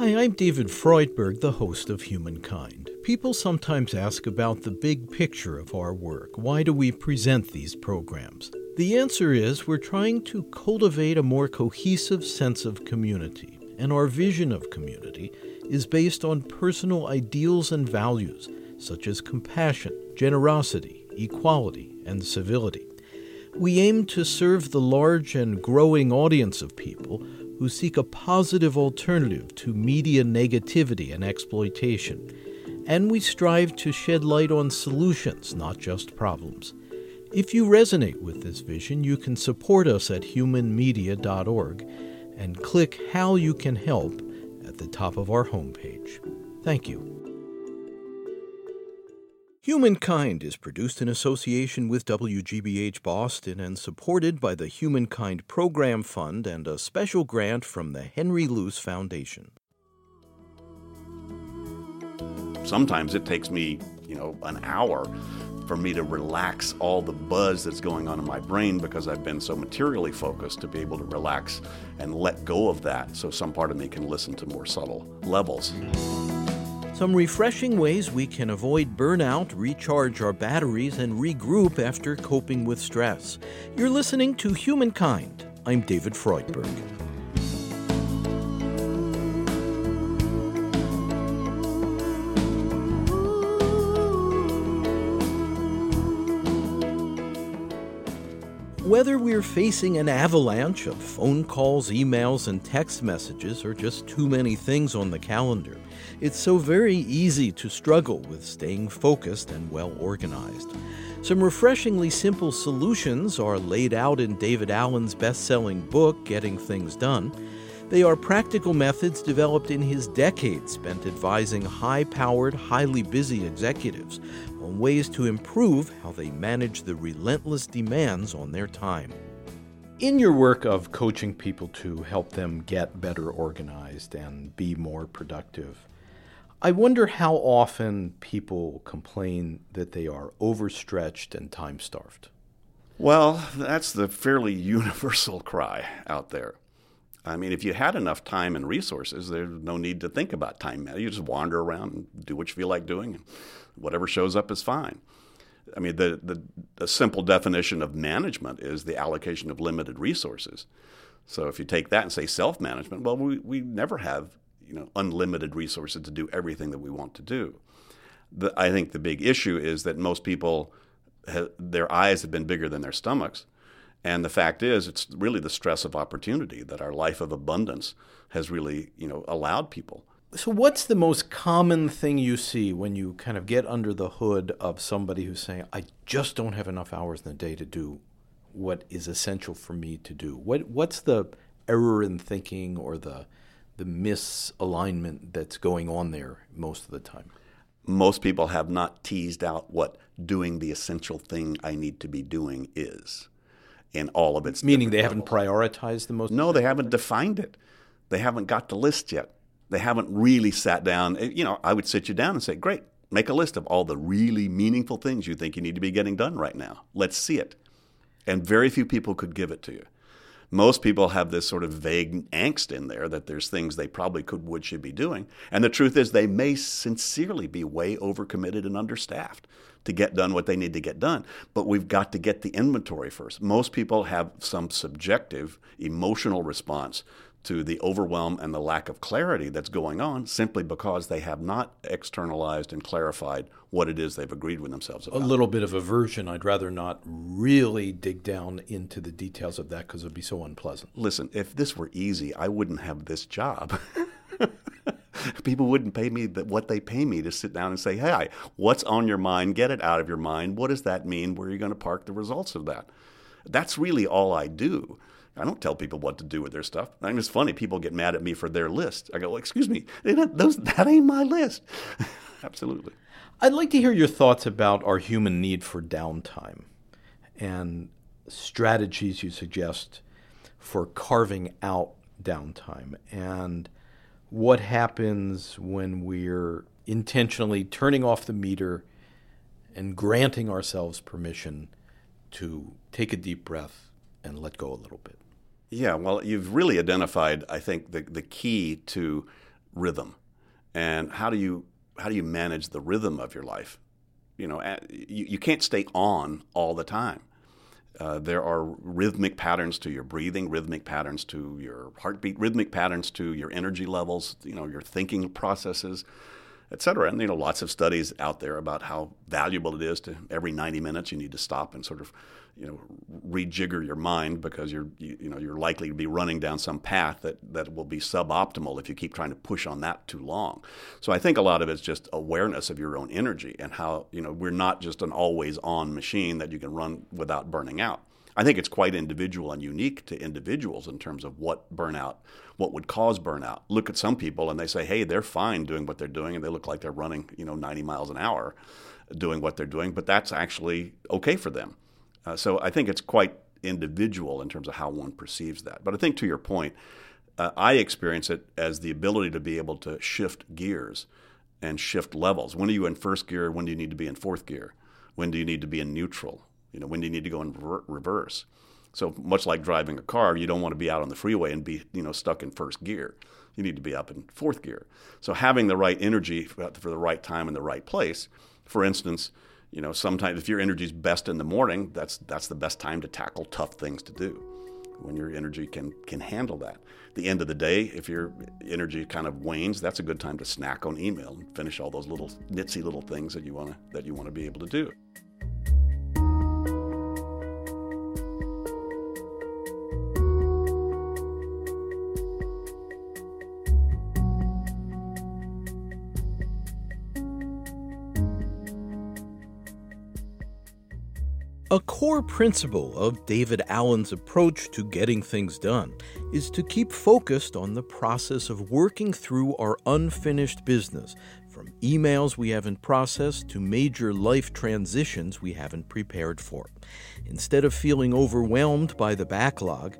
Hi, I'm David Freudberg, the host of Humankind. People sometimes ask about the big picture of our work. Why do we present these programs? The answer is we're trying to cultivate a more cohesive sense of community, and our vision of community is based on personal ideals and values such as compassion, generosity, equality, and civility. We aim to serve the large and growing audience of people who seek a positive alternative to media negativity and exploitation. And we strive to shed light on solutions, not just problems. If you resonate with this vision, you can support us at humanmedia.org and click How You Can Help at the top of our homepage. Thank you. Humankind is produced in association with WGBH Boston and supported by the Humankind Program Fund and a special grant from the Henry Luce Foundation. Sometimes it takes me, you know, an hour for me to relax all the buzz that's going on in my brain because I've been so materially focused to be able to relax and let go of that so some part of me can listen to more subtle levels. Some refreshing ways we can avoid burnout, recharge our batteries, and regroup after coping with stress. You're listening to Humankind. I'm David Freudberg. Whether we're facing an avalanche of phone calls, emails, and text messages, or just too many things on the calendar, it's so very easy to struggle with staying focused and well organized. Some refreshingly simple solutions are laid out in David Allen's best selling book, Getting Things Done. They are practical methods developed in his decades spent advising high powered, highly busy executives on ways to improve how they manage the relentless demands on their time. In your work of coaching people to help them get better organized and be more productive, I wonder how often people complain that they are overstretched and time starved. Well, that's the fairly universal cry out there. I mean, if you had enough time and resources, there's no need to think about time. You just wander around and do what you feel like doing, and whatever shows up is fine. I mean, the, the, the simple definition of management is the allocation of limited resources. So if you take that and say self management, well, we, we never have you know unlimited resources to do everything that we want to do. The, I think the big issue is that most people, their eyes have been bigger than their stomachs and the fact is, it's really the stress of opportunity that our life of abundance has really, you know, allowed people. So, what's the most common thing you see when you kind of get under the hood of somebody who's saying, "I just don't have enough hours in the day to do what is essential for me to do"? What What's the error in thinking or the the misalignment that's going on there most of the time? Most people have not teased out what doing the essential thing I need to be doing is in all of its meaning they levels. haven't prioritized the most no they haven't defined it. They haven't got the list yet. They haven't really sat down eh, you know i would sit you down and say great make a list of all the really meaningful things you think you need to be getting done right now. Let's see it. And very few people could give it to you most people have this sort of vague angst in there that there's things they probably could would should be doing and the truth is they may sincerely be way overcommitted and understaffed to get done what they need to get done. But we've got to get the inventory first. Most people have some subjective emotional response to the overwhelm and the lack of clarity that's going on simply because they have not externalized and clarified what it is they've agreed with themselves about. A little bit of aversion. I'd rather not really dig down into the details of that because it would be so unpleasant. Listen, if this were easy, I wouldn't have this job. people wouldn't pay me what they pay me to sit down and say, hey, what's on your mind? Get it out of your mind. What does that mean? Where are you going to park the results of that? That's really all I do. I don't tell people what to do with their stuff. I mean, it's funny. People get mad at me for their list. I go, well, excuse me, those, that ain't my list. Absolutely. I'd like to hear your thoughts about our human need for downtime and strategies you suggest for carving out downtime and what happens when we're intentionally turning off the meter and granting ourselves permission to take a deep breath and let go a little bit. Yeah, well, you've really identified, I think, the, the key to rhythm. And how do you how do you manage the rhythm of your life? You know, you, you can't stay on all the time. Uh, there are rhythmic patterns to your breathing, rhythmic patterns to your heartbeat, rhythmic patterns to your energy levels, you know, your thinking processes, et cetera. And, you know, lots of studies out there about how valuable it is to every 90 minutes you need to stop and sort of you know rejigger your mind because you're you, you, know you're likely to be running down some path that that will be suboptimal if you keep trying to push on that too long. So I think a lot of it's just awareness of your own energy and how you know we're not just an always on machine that you can run without burning out. I think it's quite individual and unique to individuals in terms of what burnout, what would cause burnout. Look at some people and they say, hey, they're fine doing what they're doing and they look like they're running, you know, 90 miles an hour doing what they're doing, but that's actually okay for them. Uh, so I think it's quite individual in terms of how one perceives that. But I think to your point, uh, I experience it as the ability to be able to shift gears and shift levels. When are you in first gear? When do you need to be in fourth gear? When do you need to be in neutral? You know, when do you need to go in re- reverse? So much like driving a car, you don't want to be out on the freeway and be you know stuck in first gear. You need to be up in fourth gear. So having the right energy for the right time in the right place. For instance, you know, sometimes if your energy's best in the morning, that's that's the best time to tackle tough things to do. When your energy can can handle that. The end of the day, if your energy kind of wanes, that's a good time to snack on email and finish all those little nitsy little things that you want to that you want to be able to do. A core principle of David Allen's approach to getting things done is to keep focused on the process of working through our unfinished business, from emails we haven't processed to major life transitions we haven't prepared for. Instead of feeling overwhelmed by the backlog,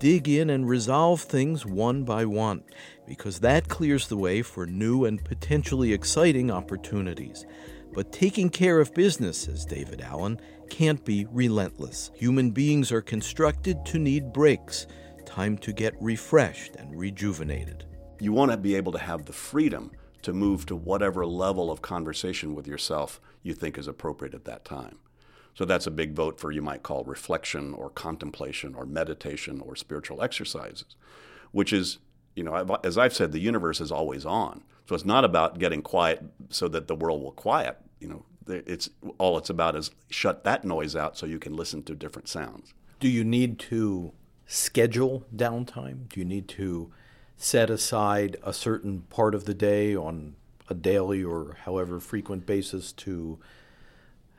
dig in and resolve things one by one, because that clears the way for new and potentially exciting opportunities. But taking care of business, says David Allen, can't be relentless. Human beings are constructed to need breaks, time to get refreshed and rejuvenated. You want to be able to have the freedom to move to whatever level of conversation with yourself you think is appropriate at that time. So that's a big vote for you might call reflection or contemplation or meditation or spiritual exercises, which is, you know, as I've said, the universe is always on. So it's not about getting quiet so that the world will quiet. You know, it's all it's about is shut that noise out so you can listen to different sounds. Do you need to schedule downtime? Do you need to set aside a certain part of the day on a daily or however frequent basis to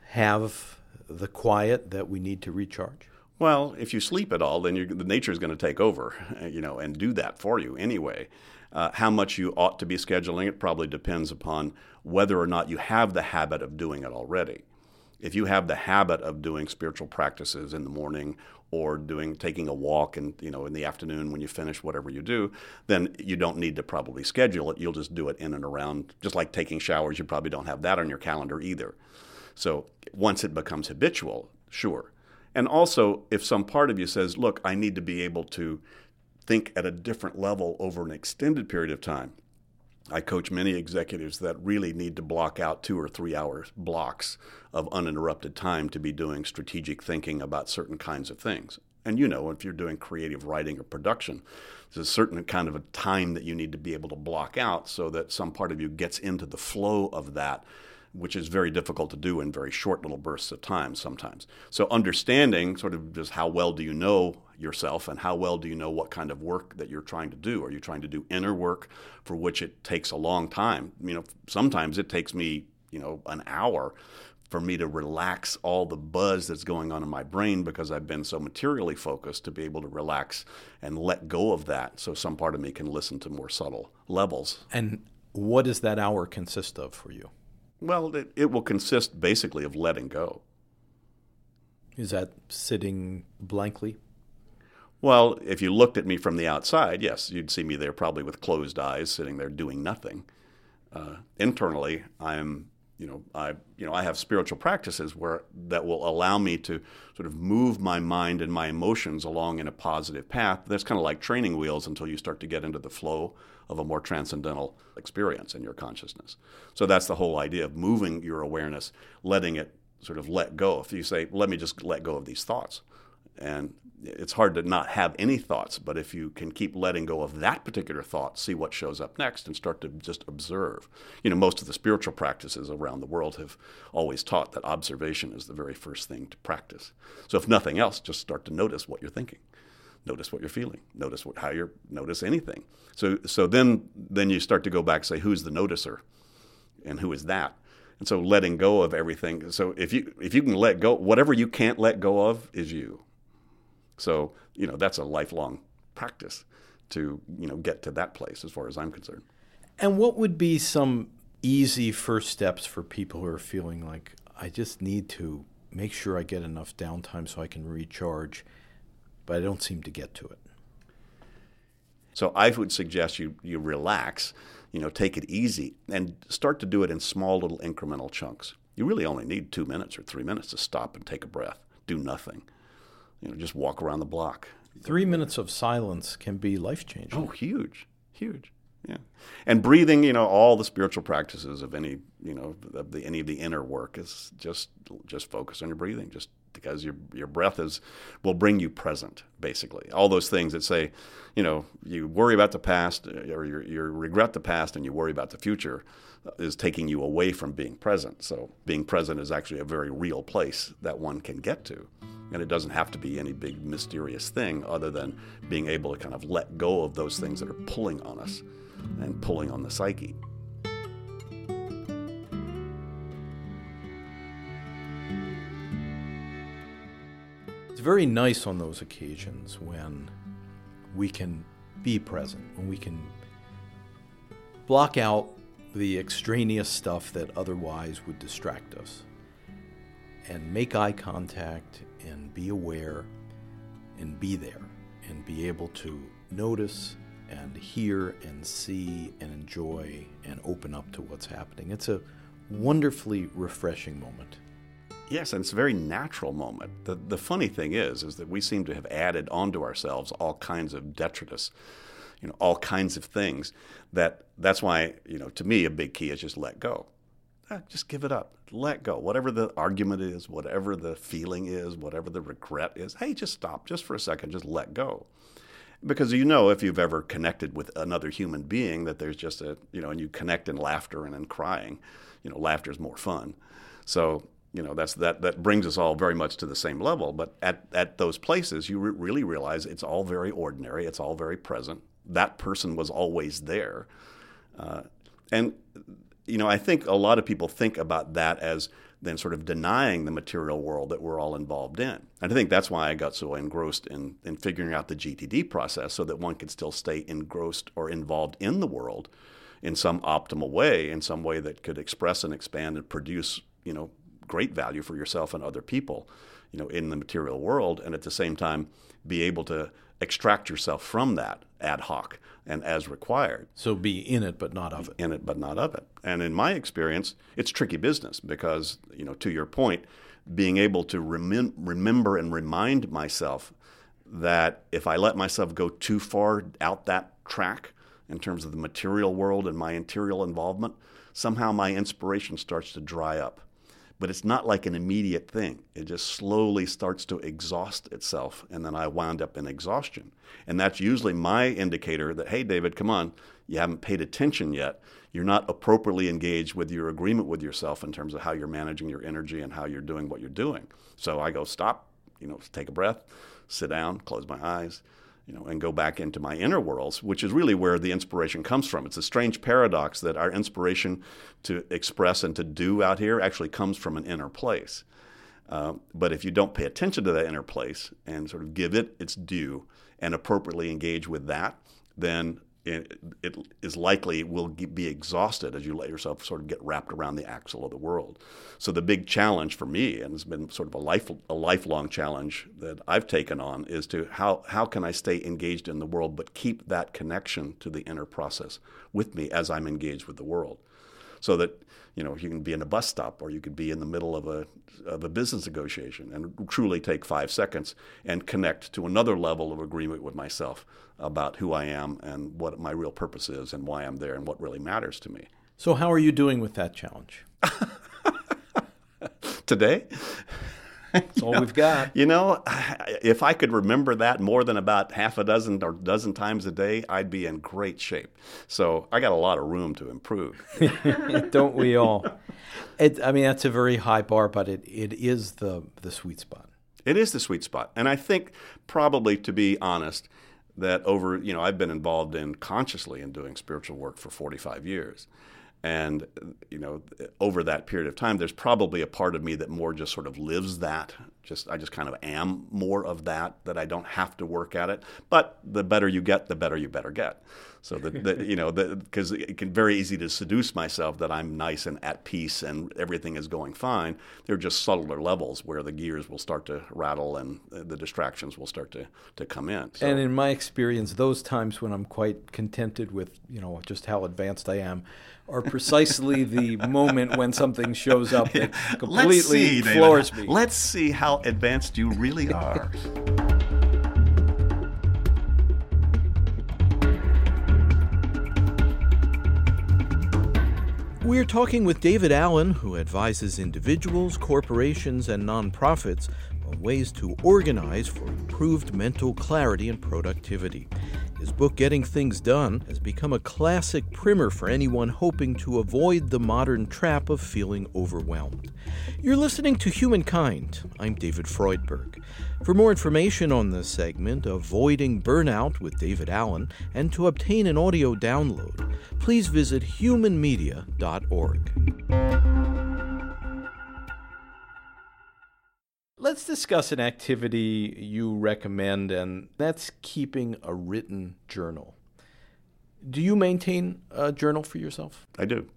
have the quiet that we need to recharge? Well, if you sleep at all, then the nature is going to take over, you know, and do that for you anyway. Uh, how much you ought to be scheduling it probably depends upon whether or not you have the habit of doing it already. If you have the habit of doing spiritual practices in the morning or doing taking a walk and you know in the afternoon when you finish whatever you do, then you don't need to probably schedule it. You'll just do it in and around just like taking showers, you probably don't have that on your calendar either. So once it becomes habitual, sure. And also if some part of you says, "Look, I need to be able to think at a different level over an extended period of time. I coach many executives that really need to block out two or three hour blocks of uninterrupted time to be doing strategic thinking about certain kinds of things. And you know, if you're doing creative writing or production, there's a certain kind of a time that you need to be able to block out so that some part of you gets into the flow of that which is very difficult to do in very short little bursts of time sometimes. So understanding sort of just how well do you know yourself and how well do you know what kind of work that you're trying to do? Are you trying to do inner work for which it takes a long time? You know, sometimes it takes me, you know, an hour for me to relax all the buzz that's going on in my brain because I've been so materially focused to be able to relax and let go of that so some part of me can listen to more subtle levels. And what does that hour consist of for you? Well, it, it will consist basically of letting go. Is that sitting blankly? Well, if you looked at me from the outside, yes, you'd see me there probably with closed eyes, sitting there doing nothing. Uh, internally, I'm you know, I you know I have spiritual practices where that will allow me to sort of move my mind and my emotions along in a positive path. That's kind of like training wheels until you start to get into the flow of a more transcendental experience in your consciousness. So that's the whole idea of moving your awareness, letting it sort of let go. If you say, "Let me just let go of these thoughts," and it's hard to not have any thoughts, but if you can keep letting go of that particular thought, see what shows up next, and start to just observe. You know, most of the spiritual practices around the world have always taught that observation is the very first thing to practice. So, if nothing else, just start to notice what you're thinking, notice what you're feeling, notice what, how you're notice anything. So, so then then you start to go back and say, who's the noticer, and who is that? And so, letting go of everything. So, if you if you can let go, whatever you can't let go of is you so, you know, that's a lifelong practice to, you know, get to that place as far as I'm concerned. And what would be some easy first steps for people who are feeling like I just need to make sure I get enough downtime so I can recharge, but I don't seem to get to it? So I would suggest you you relax, you know, take it easy and start to do it in small little incremental chunks. You really only need 2 minutes or 3 minutes to stop and take a breath, do nothing you know, just walk around the block. Three minutes of silence can be life changing. Oh, huge, huge. Yeah, and breathing, you know, all the spiritual practices of any, you know, of the, any of the inner work is just just focus on your breathing, just because your your breath is will bring you present. Basically, all those things that say, you know, you worry about the past uh, or you you regret the past and you worry about the future uh, is taking you away from being present. So being present is actually a very real place that one can get to. And it doesn't have to be any big mysterious thing other than being able to kind of let go of those things that are pulling on us and pulling on the psyche. It's very nice on those occasions when we can be present, when we can block out the extraneous stuff that otherwise would distract us and make eye contact and be aware and be there and be able to notice and hear and see and enjoy and open up to what's happening. It's a wonderfully refreshing moment. Yes, and it's a very natural moment. The, the funny thing is, is that we seem to have added onto ourselves all kinds of detritus, you know, all kinds of things that that's why, you know, to me, a big key is just let go. Ah, just give it up. Let go. Whatever the argument is, whatever the feeling is, whatever the regret is, hey, just stop just for a second. Just let go. Because you know, if you've ever connected with another human being, that there's just a, you know, and you connect in laughter and in crying, you know, laughter is more fun. So, you know, that's that that brings us all very much to the same level. But at, at those places, you re- really realize it's all very ordinary, it's all very present. That person was always there. Uh, and you know, I think a lot of people think about that as then sort of denying the material world that we're all involved in. And I think that's why I got so engrossed in, in figuring out the GTD process so that one could still stay engrossed or involved in the world in some optimal way, in some way that could express and expand and produce, you know, great value for yourself and other people, you know, in the material world, and at the same time be able to extract yourself from that ad hoc and as required. So be in it but not of it. In it but not of it. And in my experience, it's tricky business because, you know, to your point, being able to remem- remember and remind myself that if I let myself go too far out that track in terms of the material world and my interior involvement, somehow my inspiration starts to dry up but it's not like an immediate thing. It just slowly starts to exhaust itself, and then I wound up in exhaustion. And that's usually my indicator that, hey, David, come on, you haven't paid attention yet. You're not appropriately engaged with your agreement with yourself in terms of how you're managing your energy and how you're doing what you're doing. So I go, stop, you know, take a breath, sit down, close my eyes, you know, and go back into my inner worlds, which is really where the inspiration comes from. It's a strange paradox that our inspiration to express and to do out here actually comes from an inner place. Uh, but if you don't pay attention to that inner place and sort of give it its due and appropriately engage with that, then it, it is likely will be exhausted as you let yourself sort of get wrapped around the axle of the world. So the big challenge for me, and it's been sort of a life a lifelong challenge that I've taken on, is to how how can I stay engaged in the world but keep that connection to the inner process with me as I'm engaged with the world. so that you know you can be in a bus stop or you could be in the middle of a of a business negotiation and truly take five seconds and connect to another level of agreement with myself about who I am and what my real purpose is and why I'm there and what really matters to me. So, how are you doing with that challenge? Today? That's all we've got. You know, if I could remember that more than about half a dozen or dozen times a day, I'd be in great shape. So I got a lot of room to improve. Don't we all? It, I mean, that's a very high bar, but it, it is the, the sweet spot. It is the sweet spot. And I think, probably to be honest, that over, you know, I've been involved in consciously in doing spiritual work for 45 years. And you know, over that period of time, there's probably a part of me that more just sort of lives that. Just I just kind of am more of that. That I don't have to work at it. But the better you get, the better you better get. So that, you know, because it can very easy to seduce myself that I'm nice and at peace and everything is going fine. There are just subtler levels where the gears will start to rattle and the distractions will start to, to come in. So. And in my experience, those times when I'm quite contented with, you know, just how advanced I am, are precisely the moment when something shows up that completely see, floors David. me. Let's see how advanced you really are. We're talking with David Allen, who advises individuals, corporations, and nonprofits on ways to organize for improved mental clarity and productivity. His book, Getting Things Done, has become a classic primer for anyone hoping to avoid the modern trap of feeling overwhelmed. You're listening to Humankind. I'm David Freudberg. For more information on this segment, Avoiding Burnout with David Allen, and to obtain an audio download, please visit humanmedia.org. Let's discuss an activity you recommend, and that's keeping a written journal. Do you maintain a journal for yourself? I do.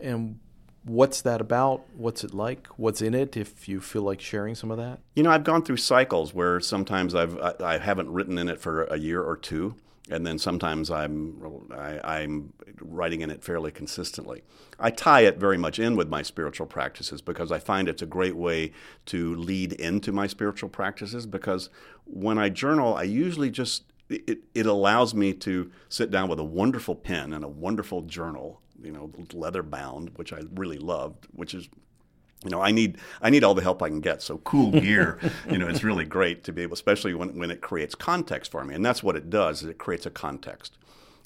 And what's that about? What's it like? What's in it? If you feel like sharing some of that, you know, I've gone through cycles where sometimes I've I, I haven't written in it for a year or two, and then sometimes I'm I, am writing in it fairly consistently. I tie it very much in with my spiritual practices because I find it's a great way to lead into my spiritual practices. Because when I journal, I usually just it, it allows me to sit down with a wonderful pen and a wonderful journal, you know, leather bound, which I really loved, which is you know, I need I need all the help I can get. So cool gear, you know, it's really great to be able, especially when, when it creates context for me. And that's what it does, is it creates a context.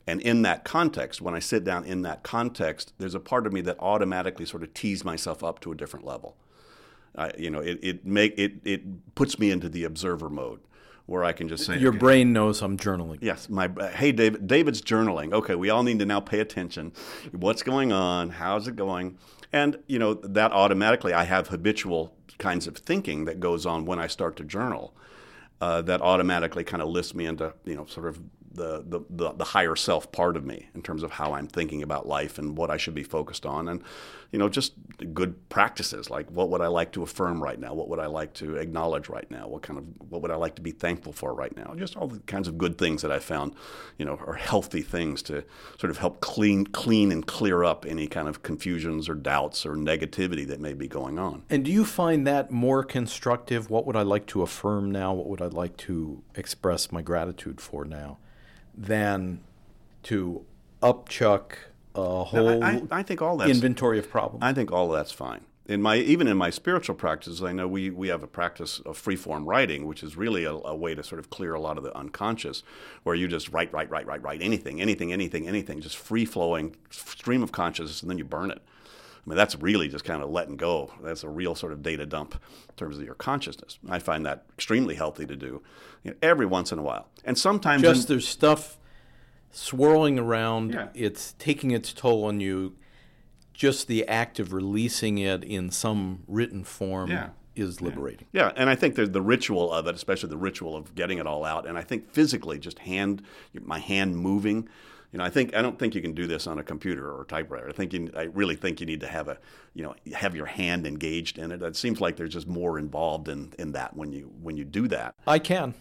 And in that context, when I sit down in that context, there's a part of me that automatically sort of tees myself up to a different level. I, you know, it, it make it it puts me into the observer mode where I can just say your okay, brain knows I'm journaling. Yes, my hey David, David's journaling. Okay, we all need to now pay attention. What's going on? How's it going? And, you know, that automatically, I have habitual kinds of thinking that goes on when I start to journal. Uh, that automatically kind of lifts me into, you know, sort of the, the, the, higher self part of me in terms of how I'm thinking about life and what I should be focused on. And, you know, just good practices like what would I like to affirm right now? What would I like to acknowledge right now? What kind of, what would I like to be thankful for right now? Just all the kinds of good things that I found, you know, are healthy things to sort of help clean, clean and clear up any kind of confusions or doubts or negativity that may be going on. And do you find that more constructive? What would I like to affirm now? What would I like to express my gratitude for now? Than to upchuck a whole I, I, think all that's, inventory of problems. I think all of that's fine. In my even in my spiritual practices, I know we, we have a practice of free form writing, which is really a, a, way to sort of clear a lot of the unconscious, where you just write, write, write, write, write anything, anything, anything, anything, just free flowing stream of consciousness, and then you burn it. I mean, that's really just kind of letting go. That's a real sort of data dump in terms of your consciousness. I find that extremely healthy to do you know, every once in a while. And sometimes just in, there's stuff swirling around. Yeah. It's taking its toll on you. Just the act of releasing it in some written form yeah. is liberating. Yeah. yeah, and I think there's the ritual of it, especially the ritual of getting it all out. And I think physically, just hand my hand moving. You know, I think I don't think you can do this on a computer or typewriter. I think you, I really think you need to have a, you know, have your hand engaged in it. It seems like there's just more involved in, in that when you when you do that. I can.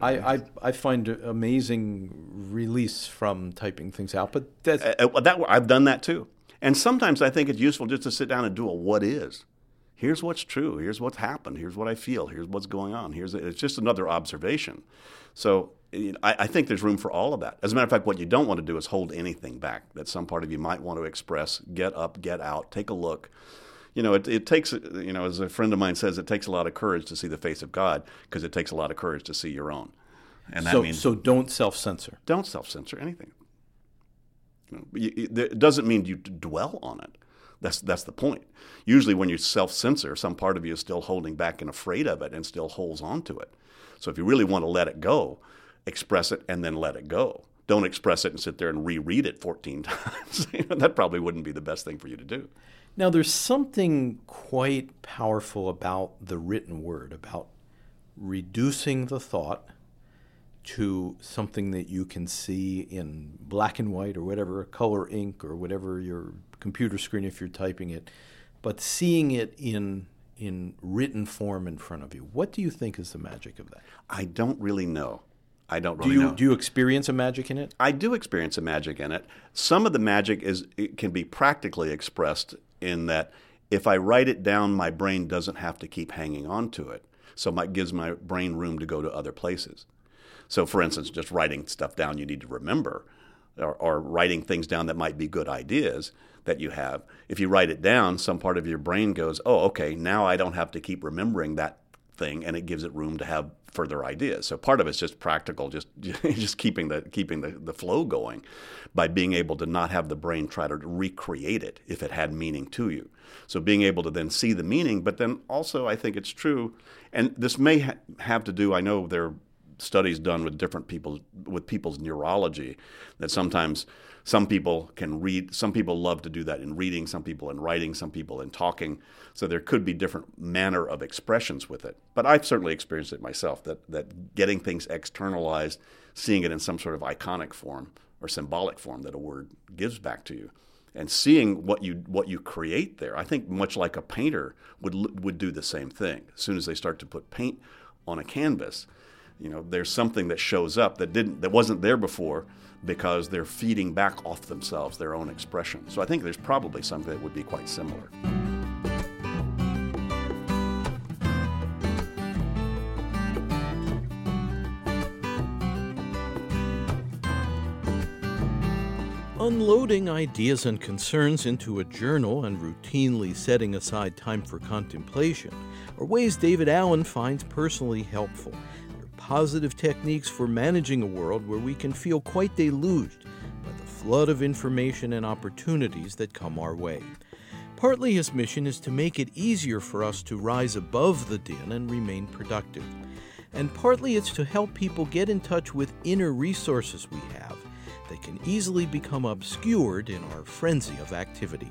I, I, I find amazing release from typing things out, but that's uh, uh that I've done that too. And sometimes I think it's useful just to sit down and do a what is. Here's what's true. Here's what's happened. Here's what I feel. Here's what's going on. Here's it's just another observation. So I, I think there's room for all of that. As a matter of fact, what you don't want to do is hold anything back that some part of you might want to express. Get up, get out, take a look. You know, it, it takes, you know, as a friend of mine says, it takes a lot of courage to see the face of God because it takes a lot of courage to see your own. And that so, means so don't self censor. Don't self censor anything. You know, it doesn't mean you dwell on it. That's that's the point. Usually, when you self censor, some part of you is still holding back and afraid of it, and still holds on to it. So, if you really want to let it go, express it and then let it go. Don't express it and sit there and reread it 14 times. that probably wouldn't be the best thing for you to do. Now, there's something quite powerful about the written word, about reducing the thought to something that you can see in black and white or whatever, color ink or whatever your computer screen if you're typing it, but seeing it in in written form in front of you. What do you think is the magic of that? I don't really know. I don't really do you, know. Do you experience a magic in it? I do experience a magic in it. Some of the magic is it can be practically expressed in that if I write it down, my brain doesn't have to keep hanging on to it. So it gives my brain room to go to other places. So, for instance, just writing stuff down you need to remember, or, or writing things down that might be good ideas that you have. If you write it down, some part of your brain goes, "Oh, okay, now I don't have to keep remembering that thing," and it gives it room to have further ideas. So part of it's just practical, just just keeping the keeping the, the flow going by being able to not have the brain try to recreate it if it had meaning to you. So being able to then see the meaning, but then also I think it's true, and this may ha- have to do. I know there are studies done with different people with people's neurology that sometimes some people can read some people love to do that in reading some people in writing some people in talking. So there could be different manner of expressions with it. But i've certainly experienced it myself that that getting things externalized seeing it in some sort of iconic form or symbolic form that a word gives back to you. And seeing what you what you create there i think much like a painter would would do the same thing. As soon as they start to put paint on a canvas you know, there's something that shows up that didn't that wasn't there before because they're feeding back off themselves their own expression. So I think there's probably something that would be quite similar. Unloading ideas and concerns into a journal and routinely setting aside time for contemplation are ways David Allen finds personally helpful positive techniques for managing a world where we can feel quite deluged by the flood of information and opportunities that come our way. Partly his mission is to make it easier for us to rise above the din and remain productive. And partly it's to help people get in touch with inner resources we have that can easily become obscured in our frenzy of activity.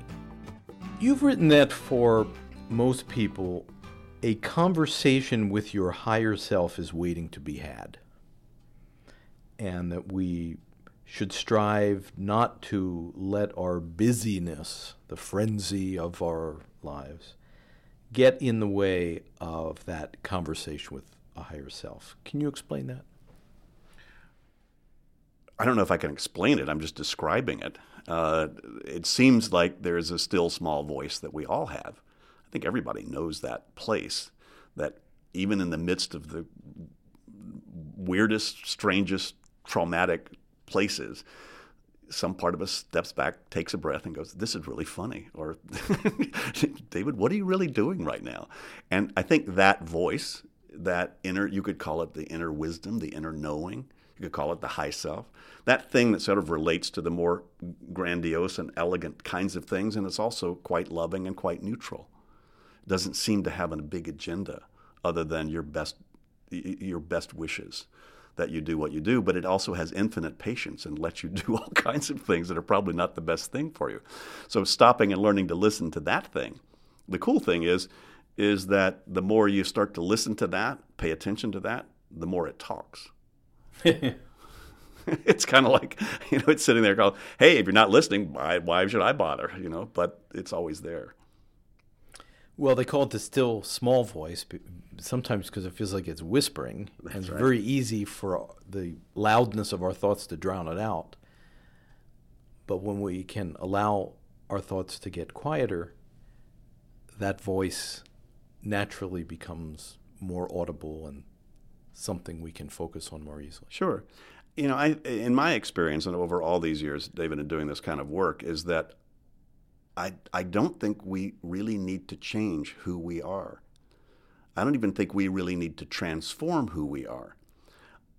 You've written that for most people, a conversation with your higher self is waiting to be had. And that we should strive not to let our busyness, the frenzy of our lives, get in the way of that conversation with a higher self. Can you explain that? I don't know if I can explain it. I'm just describing it. Uh, it seems like there's a still small voice that we all have I think everybody knows that place that even in the midst of the weirdest, strangest, traumatic places, some part of us steps back, takes a breath, and goes, This is really funny. Or, David, what are you really doing right now? And I think that voice, that inner, you could call it the inner wisdom, the inner knowing, you could call it the high self, that thing that sort of relates to the more grandiose and elegant kinds of things, and it's also quite loving and quite neutral doesn't seem to have a big agenda other than your best your best wishes that you do what you do, but it also has infinite patience and lets you do all kinds of things that are probably not the best thing for you. So stopping and learning to listen to that thing. The cool thing is is that the more you start to listen to that, pay attention to that, the more it talks. it's kind of like you know it's sitting there going, "Hey, if you're not listening, why, why should I bother?" You know, but it's always there. Well, they call it the still small voice, sometimes because it feels like it's whispering. That's and it's right. very easy for the loudness of our thoughts to drown it out. But when we can allow our thoughts to get quieter, that voice naturally becomes more audible and something we can focus on more easily. Sure. You know, I, in my experience and over all these years, David, in doing this kind of work, is that I, I don't think we really need to change who we are. I don't even think we really need to transform who we are.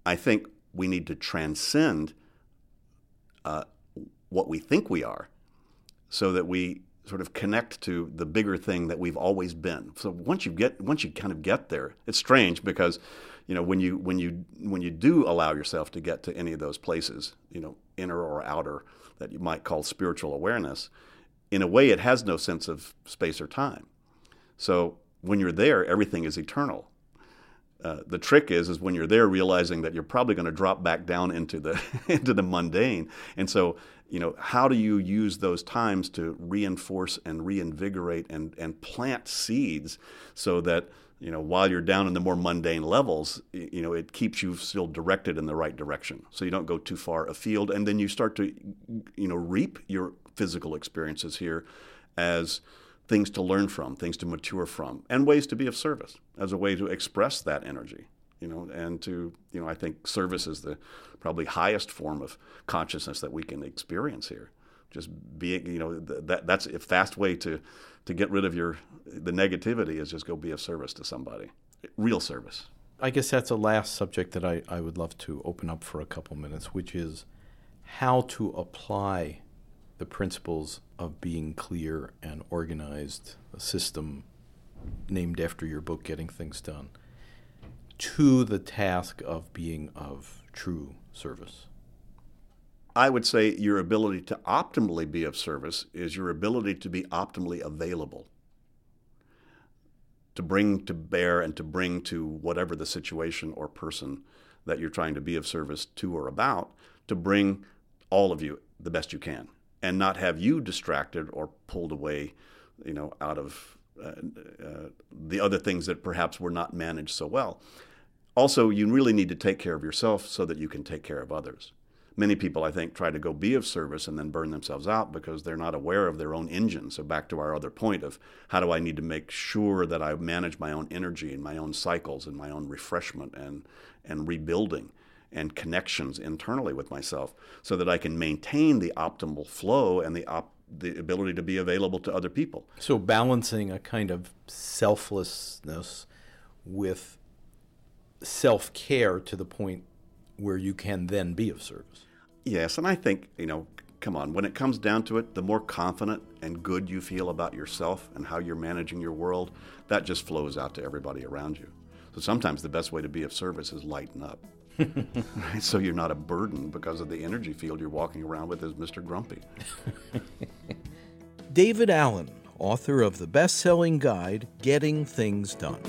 I think we need to transcend uh, what we think we are so that we sort of connect to the bigger thing that we've always been. So once you get once you kind of get there, it's strange because you know when you when you when you do allow yourself to get to any of those places, you know, inner or outer that you might call spiritual awareness, in a way it has no sense of space or time. So when you're there, everything is eternal. Uh, the trick is, is when you're there, realizing that you're probably going to drop back down into the into the mundane. And so, you know, how do you use those times to reinforce and reinvigorate and and plant seeds so that you know while you're down in the more mundane levels, you know, it keeps you still directed in the right direction, so you don't go too far afield, and then you start to, you know, reap your physical experiences here as things to learn from, things to mature from, and ways to be of service as a way to express that energy. You know, and to you know, I think service is the probably highest form of consciousness that we can experience here. Just being, you know, that that's a fast way to to get rid of your the negativity is just go be of service to somebody, real service. I guess that's a last subject that I, I would love to open up for a couple minutes, which is how to apply the principles of being clear and organized, a system named after your book, Getting Things Done, to the task of being of true service? I would say your ability to optimally be of service is your ability to be optimally available, to bring to bear and to bring to whatever the situation or person that you're trying to be of service to or about, to bring all of you the best you can and not have you distracted or pulled away, you know, out of uh, uh, the other things that perhaps were not managed so well. Also, you really need to take care of yourself so that you can take care of others. Many people, I think, try to go be of service and then burn themselves out because they're not aware of their own engine. So, back to our other point of how do I need to make sure that I manage my own energy and my own cycles and my own refreshment and, and rebuilding and connections internally with myself so that I can maintain the optimal flow and the op- the ability to be available to other people. So balancing a kind of selflessness with self-care to the point where you can then be of service. Yes, and I think, you know, come on, when it comes down to it, the more confident and good you feel about yourself and how you're managing your world, that just flows out to everybody around you. So sometimes the best way to be of service is lighten up. so you're not a burden because of the energy field you're walking around with as Mr. Grumpy. David Allen, author of the best selling guide, Getting Things Done.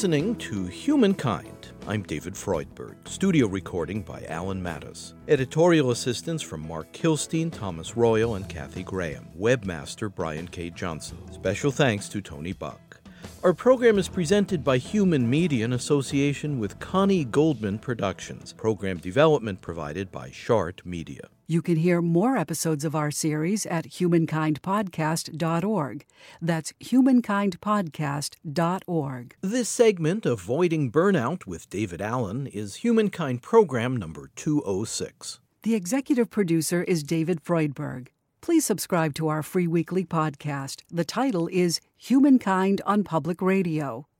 Listening to Humankind. I'm David Freudberg. Studio recording by Alan Mattis. Editorial assistance from Mark Kilstein, Thomas Royal, and Kathy Graham. Webmaster Brian K. Johnson. Special thanks to Tony Buck. Our program is presented by Human Media in association with Connie Goldman Productions. Program development provided by Shart Media. You can hear more episodes of our series at humankindpodcast.org. That's humankindpodcast.org. This segment, Avoiding Burnout with David Allen, is Humankind Program number 206. The executive producer is David Freudberg. Please subscribe to our free weekly podcast. The title is Humankind on Public Radio.